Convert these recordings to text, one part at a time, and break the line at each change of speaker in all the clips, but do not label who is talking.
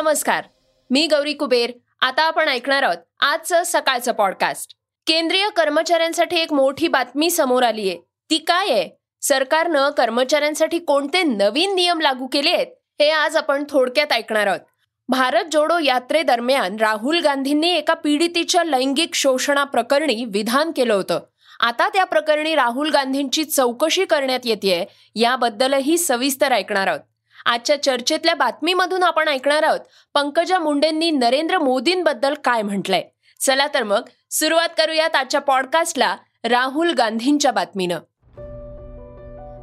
नमस्कार. मी गौरी कुबेर. आता आपण ऐकणार आहोत आजचं सकाळचं पॉडकास्ट केंद्रीय कर्मचाऱ्यांसाठी एक मोठी बातमी समोर आली आहे. ती काय आहे? सरकारनं कर्मचाऱ्यांसाठी कोणते नवीन नियम लागू केले आहेत? हे आज आपण थोडक्यात ऐकणार आहोत. भारत जोडो यात्रेदरम्यान राहुल गांधींनी एका पीडितीच्या लैंगिक शोषणाप्रकरणी विधान केलं होतं. आता त्या प्रकरणी राहुल गांधींची चौकशी करण्यात येते याबद्दलही सविस्तर ऐकणार आहोत. आजच्या चर्चेतल्या बातमीमधून आपण ऐकणार आहोत पंकजा मुंडेंनी नरेंद्र मोदींबद्दल काय म्हटलंय? चला तर मग सुरुवात करूयात आजच्या पॉडकास्टला राहुल गांधींच्या बातमीनं.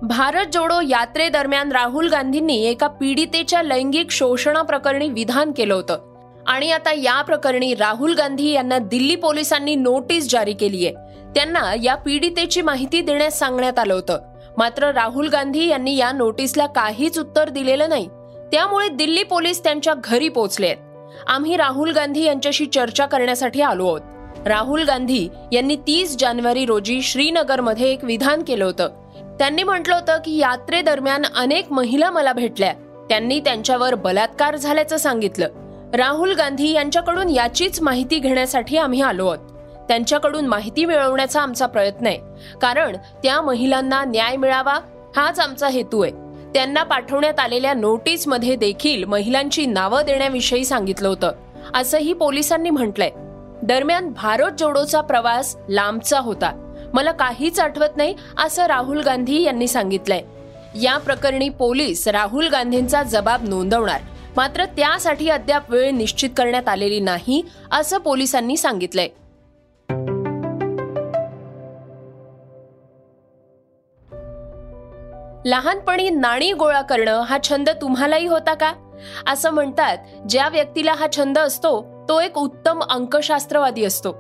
भारत जोडो यात्रेदरम्यान राहुल गांधींनी एका पीडितेच्या लैंगिक शोषणाप्रकरणी विधान केलं होतं. आणि आता या प्रकरणी राहुल गांधी यांना दिल्ली पोलिसांनी नोटीस जारी केली आहे त्यांना या पीडितेची माहिती देण्यास सांगण्यात आलं होतं. मात्र राहुल गांधी यांनी या नोटीसला काहीच उत्तर दिलेलं नाही. त्यामुळे दिल्ली पोलीस त्यांच्या घरी पोहोचले आम्ही राहुल गांधी यांच्याशी चर्चा करण्यासाठी आलो आहोत. राहुल गांधी यांनी तीस जानेवारी रोजी श्रीनगरमध्ये एक विधान केलं होतं. त्यांनी म्हटलं होतं की यात्रेदरम्यान अनेक महिला मला भेटल्या. त्यांनी त्यांच्यावर बलात्कार झाल्याचं सांगितलं. राहुल गांधी यांच्याकडून याचीच माहिती घेण्यासाठी आम्ही आलो आहोत. त्यांच्याकडून माहिती मिळवण्याचा आमचा प्रयत्न आहे. कारण त्या महिलांना न्याय मिळावा हाच आमचा हेतू आहे. त्यांना पाठवण्यात आलेल्या नोटीसमध्ये देखील महिलांची नावं देण्याविषयी सांगितलं होतं. असंही पोलिसांनी म्हटलंय. दरम्यान भारत जोडोचा प्रवास लांबचा होता. मला काहीच आठवत नाही असं राहुल गांधी यांनी सांगितलंय. या प्रकरणी पोलीस राहुल गांधींचा जबाब नोंदवणार. मात्र त्यासाठी अद्याप वेळ निश्चित करण्यात आलेली नाही असं पोलिसांनी सांगितलंय. लहानपणी नाणी गोळा करणं हा छंद तुम्हालाही होता का? असं म्हणतात ज्या व्यक्तीला हा छंद असतो तो एक उत्तम अंकशास्त्रवादी असतो.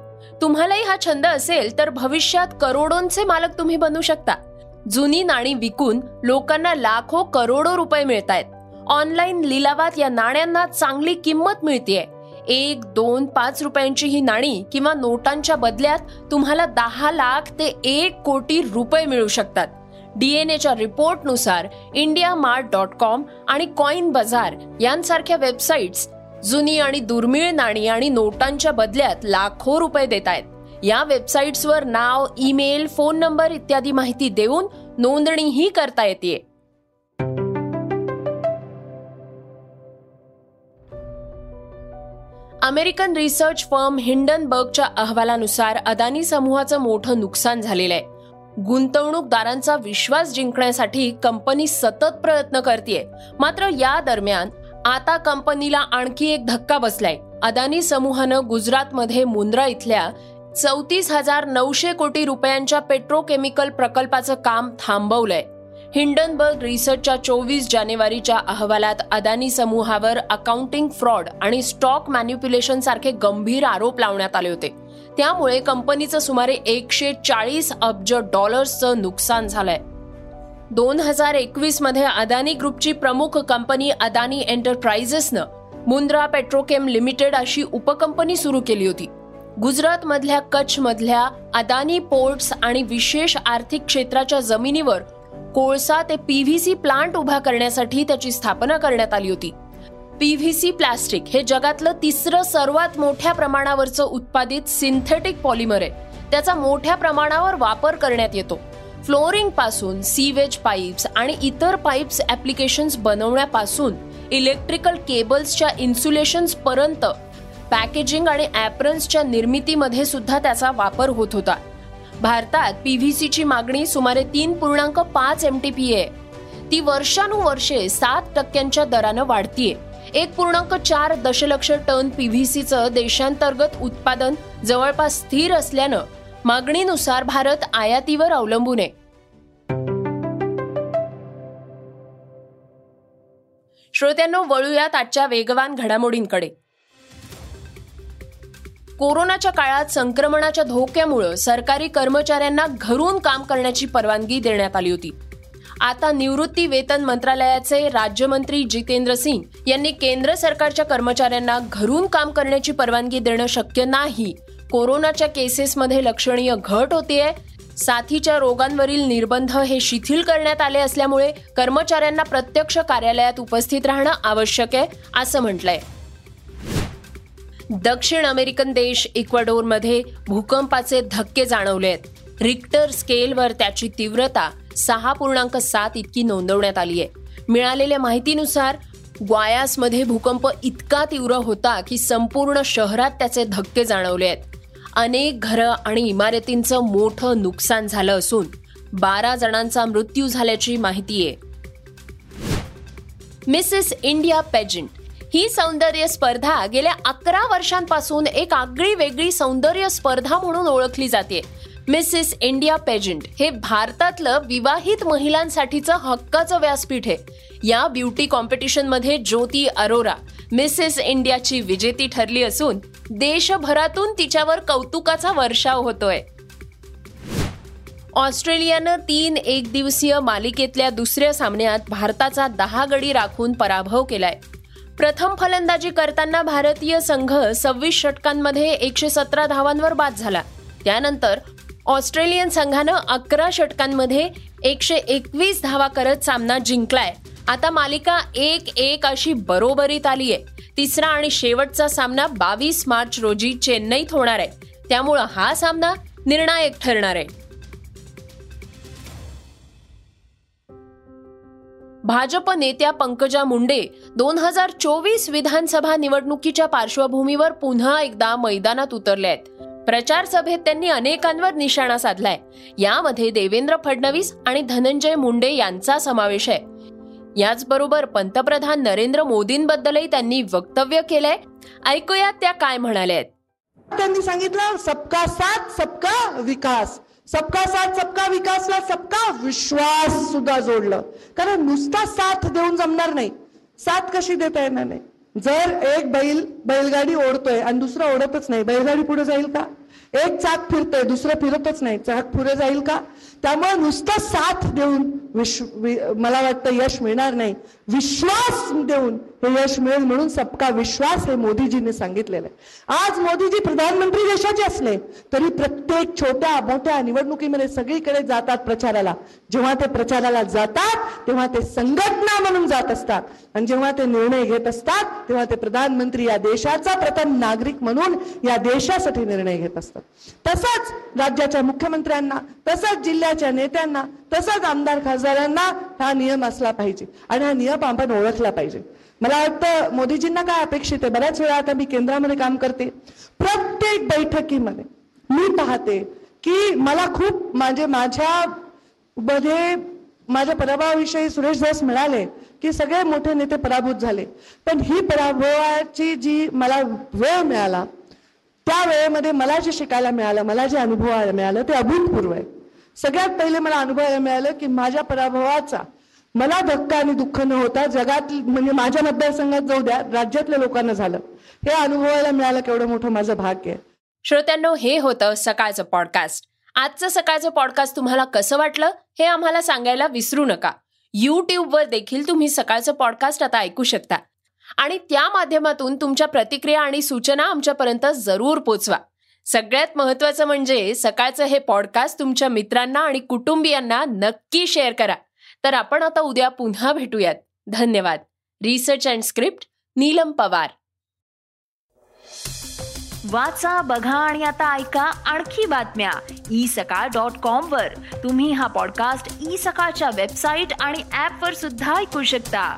तुम्हालाही हा छंद असेल तर भविष्यात करोडोंचे मालक तुम्ही बनू शकता. जुनी नाणी विकून लोकांना लाखो करोडो रुपये मिळत आहेत ऑनलाईन लिलावात या नाण्यांना चांगली किंमत मिळतीये. एक दोन पाच रुपयांची ही नाणी किंवा नोटांच्या बदल्यात तुम्हाला दहा लाख ते एक कोटी रुपये मिळू शकतात. डीएनएच्या रिपोर्टनुसार इंडिया मार्ट डॉट कॉम आणि कॉइन बाजार यांसारख्या वेबसाईट्स जुनी आणि दुर्मिळ नाणी आणि नोटांच्या बदल्यात लाखो रुपये देत आहेत. या वेबसाईट्सवर नाव ईमेल फोन नंबर इत्यादी माहिती देऊन नोंदणीही करता येते. अमेरिकन रिसर्च फर्म हिंडनबर्गच्या अहवालानुसार अदानी समूहाचं मोठं नुकसान झालेलं आहे. गुंतवणूकदारांचा विश्वास जिंकण्यासाठी कंपनी सतत प्रयत्न करते मात्र या दरम्यान आता कंपनीला आणखी एक धक्का बसलाय. अदानी समूहानं गुजरातमध्ये मुंद्रा इथल्या चौतीस हजार नऊशे कोटी रुपयांच्या पेट्रोकेमिकल प्रकल्पाचं काम थांबवलंय. हिंडनबर्ग रिसर्चच्या चोवीस जानेवारीच्या अहवालात अदानी समूहावर अकाउंटिंग फ्रॉड आणि स्टॉक मॅन्युप्युलेशन सारखे गंभीर आरोप लावण्यात आले होते. त्यामुळे कंपनीचं सुमारे एकशे चाळीस अब्ज डॉलर्सचं नुकसान झालंय. दोन हजार एकवीसमध्ये अदानी ग्रुपची प्रमुख कंपनी अदानी एंटरप्राइजेसनं मुंद्रा पेट्रोकेम लिमिटेड अशी उपकंपनी सुरू केली होती. गुजरातमधल्या कच्छमधल्या अदानी पोर्ट्स आणि विशेष आर्थिक क्षेत्राच्या जमिनीवर कोळसा ते पीव्हीसी प्लांट उभा करण्यासाठी त्याची स्थापना करण्यात आली होती. पीव्हीसी प्लास्टिक हे जगातलं तिसरं सर्वात मोठ्या प्रमाणावरचं उत्पादित सिंथेटिक पॉलिमर आहे. त्याचा मोठ्या प्रमाणावर वापर करण्यात येतो. फ्लोरिंगपासून सीवेज पाईप्स आणि इतर पाईप्स ऍप्लिकेशन्स बनवण्यापासून इलेक्ट्रिकल केबल्सच्या इन्सुलेशन्स पर्यंत पॅकेजिंग आणि ॲप्रन्सच्या निर्मितीमध्ये सुद्धा त्याचा वापर होत होता. भारतात पीव्हीसीची मागणी सुमारे तीन पूर्णांक पाच एम टी पी आहे. ती वर्षानुवर्षे सात टक्क्यांच्या दरानं वाढतीये. एक पूर्णांक चार दशलक्ष टन पीव्हीसीचं देशांतर्गत उत्पादन जवळपास स्थिर असल्यानं मागणीनुसार भारत आयातीवर अवलंबून आहे. श्रोत्यांनो वळूयात आजच्या वेगवान घडामोडींकडे. कोरोनाच्या काळात संक्रमणाच्या धोक्यामुळे सरकारी कर्मचाऱ्यांना घरून काम करण्याची परवानगी देण्यात आली होती. आता निवृत्ती वेतन मंत्रालयाचे राज्यमंत्री जितेंद्र सिंग यांनी केंद्र सरकारच्या कर्मचाऱ्यांना घरून काम करण्याची परवानगी देणं शक्य नाही. कोरोनाच्या केसेसमध्ये लक्षणीय घट होतीये. साथीच्या रोगांवरील निर्बंध हे शिथिल करण्यात आले असल्यामुळे कर्मचाऱ्यांना प्रत्यक्ष कार्यालयात उपस्थित राहणं आवश्यक आहे असं म्हटलंय. दक्षिण अमेरिकन देश इक्वाडोरमध्ये भूकंपाचे धक्के जाणवले आहेत रिक्टर स्केलवर त्याची तीव्रता सहा पूर्णांक सात इतकी नोंदवण्यात आली आहे मिळालेल्या माहितीनुसार ग्वायासमध्ये भूकंप इतका तीव्र होता की संपूर्ण शहरात त्याचे धक्के जाणवले आहेत. अनेक घरं आणि इमारतींचं मोठं नुकसान झालं असून बारा जणांचा मृत्यू झाल्याची माहिती आहे. मिसेस इंडिया पेजंट ही सौंदर्य स्पर्धा गेल्या अकरा वर्षांपासून एक आगळी वेगळी सौंदर्य स्पर्धा म्हणून ओळखली जाते. मिसेस इंडिया पेजंट हे भारतातलं विवाहित महिलांसाठीचं हक्काचं व्यासपीठ आहे. या ब्युटी कॉम्पिटिशनमध्ये ज्योती अरोरा मिसेस इंडियाची विजेती ठरली असून देशभरातून तिच्यावर कौतुकाचा वर्षाव होतोय. ऑस्ट्रेलियानं तीन एक दिवसीय मालिकेतल्या दुसऱ्या सामन्यात भारताचा दहा गडी राखून पराभव केलाय. प्रथम फलंदाजी करताना भारतीय संघ सव्वीस षटकांमध्ये एकशे सतरा धावांवर बाद झाला. त्यानंतर ऑस्ट्रेलियन संघानं अकरा षटकांमध्ये एकशे एकवीस धावा करत सामना जिंकलाय. आता मालिका एक एक अशी बरोबरीत आली आहे तिसरा आणि शेवटचा सामना बावीस मार्च रोजी चेन्नईत होणार आहे. त्यामुळं हा सामना निर्णायक ठरणार आहे. भाजप नेत्या पंकजा मुंडे दोन हजार चोवीस विधानसभा निवडणुकीच्या पार्श्वभूमीवर पुन्हा एकदा मैदानात उतरले आहेत. प्रचार सभेत त्यांनी अनेकांवर निशाणा साधलाय. यामध्ये देवेंद्र फडणवीस आणि धनंजय मुंडे यांचा समावेश आहे. याचबरोबर पंतप्रधान नरेंद्र मोदींबद्दलही त्यांनी वक्तव्य केलंय. ऐकूयात त्या काय म्हणाल्या आहेत.
त्यांनी सांगितलं सबका साथ सबका विकास. सबका साथ सबका विकासला सबका विश्वास सुद्धा जोडलं. कारण नुसता साथ देऊन जमणार नाही. साथ कशी देता येणार नाही? जर एक बैल बैलगाडी ओढतोय आणि दुसरा ओढतच नाही बैलगाडी पुढे जाईल का? एक चाक फिरतोय दुसरं फिरतच नाही. चाक पुढे जाईल का? त्यामुळे नुसतं साथ देऊन विश्व मला वाटतं यश मिळणार नाही. विश्वास देऊन हे यश मिळेल म्हणून सबका विश्वास हे मोदीजींनी सांगितलेलं आहे. आज मोदीजी प्रधानमंत्री देशाचे असले तरी प्रत्येक छोट्या मोठ्या निवडणुकीमध्ये सगळीकडे जातात प्रचाराला. जेव्हा ते प्रचाराला जातात तेव्हा ते संघटना म्हणून जात असतात. आणि जेव्हा ते निर्णय घेत असतात तेव्हा ते प्रधानमंत्री या देशाचा प्रथम नागरिक म्हणून या देशासाठी निर्णय घेत असतात. तसंच राज्याच्या मुख्यमंत्र्यांना तसंच जिल्ह्याच्या नेत्यांना तसंच आमदार खासदारांना हा नियम असला पाहिजे आणि हा नियम आपण ओळखला पाहिजे. मला वाटतं मोदीजींना काय अपेक्षित आहे? बऱ्याच वेळा आता मी केंद्रामध्ये काम करते. प्रत्येक बैठकीमध्ये मी पाहते की मला खूप म्हणजे माझ्या मध्ये माझ्या पराभवाविषयी सुरेश दास मिळाले की सगळे मोठे नेते पराभूत झाले. पण ही पराभवाची जी मला वेळ मिळाला त्या वेळेमध्ये मला जे शिकायला मिळालं मला जे अनुभवायला मिळालं ते अभूतपूर्व आहे. सगळ्यात पहिले मला अनुभवायला मिळालं की माझ्या पराभवाचा मला धक्का आणि दुःख न होता जगात म्हणजे माझ्या मतदारसंघात जाऊ द्या राज्यातल्या लोकांना झालं. हे अनुभवायला मिळालं केवढं मोठं माझं भाग्य आहे.
श्रोत्यांनो हे होतं सकाळचं पॉडकास्ट आजचं सकाळचं पॉडकास्ट तुम्हाला कसं वाटलं हे आम्हाला सांगायला विसरू नका. युट्यूबवर देखील तुम्ही सकाळचं पॉडकास्ट आता ऐकू शकता. आणि त्या माध्यमातून तुमच्या प्रतिक्रिया आणि सूचना आमच्यापर्यंत जरूर पोचवा. सगळ्यात महत्वाचं म्हणजे सकाळचं हे पॉडकास्ट तुमच्या मित्रांना आणि कुटुंबियांना नक्की शेअर करा. तर आपण आता उद्या पुन्हा भेटूयात. धन्यवाद. Research and script Neelam Pawar.
वाचा बघा आणि आता ऐका आणखी बातम्या. ई सकाळ डॉट कॉम वर. तुम्ही हा पॉडकास्ट ई सकाळच्या वेबसाईट आणि ऍप वर सुद्धा ऐकू शकता.